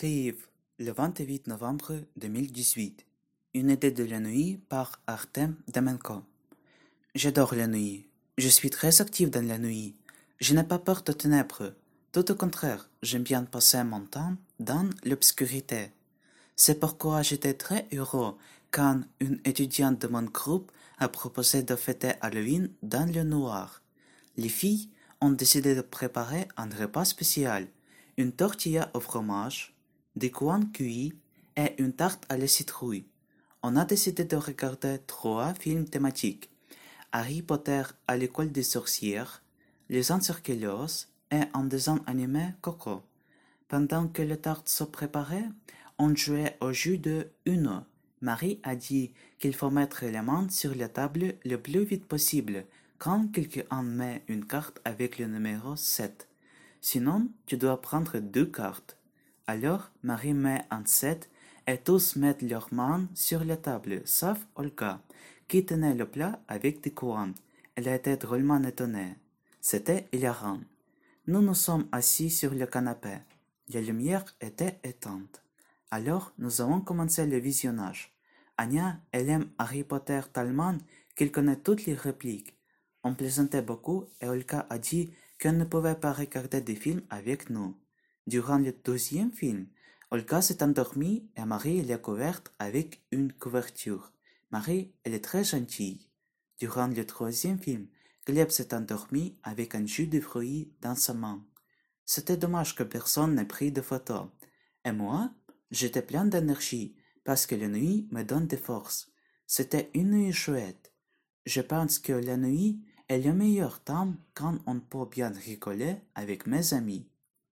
Kiev, le 28 novembre 2018. Une idée de la nuit par Artem Demenko. J'adore la nuit. Je suis très actif dans la nuit. Je n'ai pas peur de ténèbres. Tout au contraire, j'aime bien passer mon temps dans l'obscurité. C'est pourquoi j'étais très heureux quand une étudiante de mon groupe a proposé de fêter Halloween dans le noir. Les filles ont décidé de préparer un repas spécial, une tortilla au fromage, des coins cuits et une tarte à la citrouille. On a décidé de regarder trois films thématiques. Harry Potter à l'école des sorcières, Les Encerclos et un dessin animé Coco. Pendant que les tartes se préparaient, on jouait au jeu de Uno. Marie a dit qu'il faut mettre les mains sur la table le plus vite possible quand quelqu'un met une carte avec le numéro 7. Sinon, tu dois prendre deux cartes. Alors, Marie met un 7 et tous mettent leurs mains sur la table, sauf Olga, qui tenait le plat avec des coins. Elle été drôlement étonnée. C'était hilarant. Nous nous sommes assis sur le canapé. La lumière était éteinte. Alors, nous avons commencé le visionnage. Anya, elle aime Harry Potter tellement qu'elle connaît toutes les répliques. On plaisantait beaucoup et Olga a dit qu'elle ne pouvait pas regarder des films avec nous. Durant le deuxième film, Olga s'est endormie et Marie l'a couverte avec une couverture. Marie, elle est très gentille. Durant le troisième film, Gleb s'est endormi avec un jus de fruits dans sa main. C'était dommage que personne n'ait pris de photos. Et moi, j'étais plein d'énergie parce que la nuit me donne des forces. C'était une nuit chouette. Je pense que la nuit est le meilleur temps quand on peut bien rigoler avec mes amis.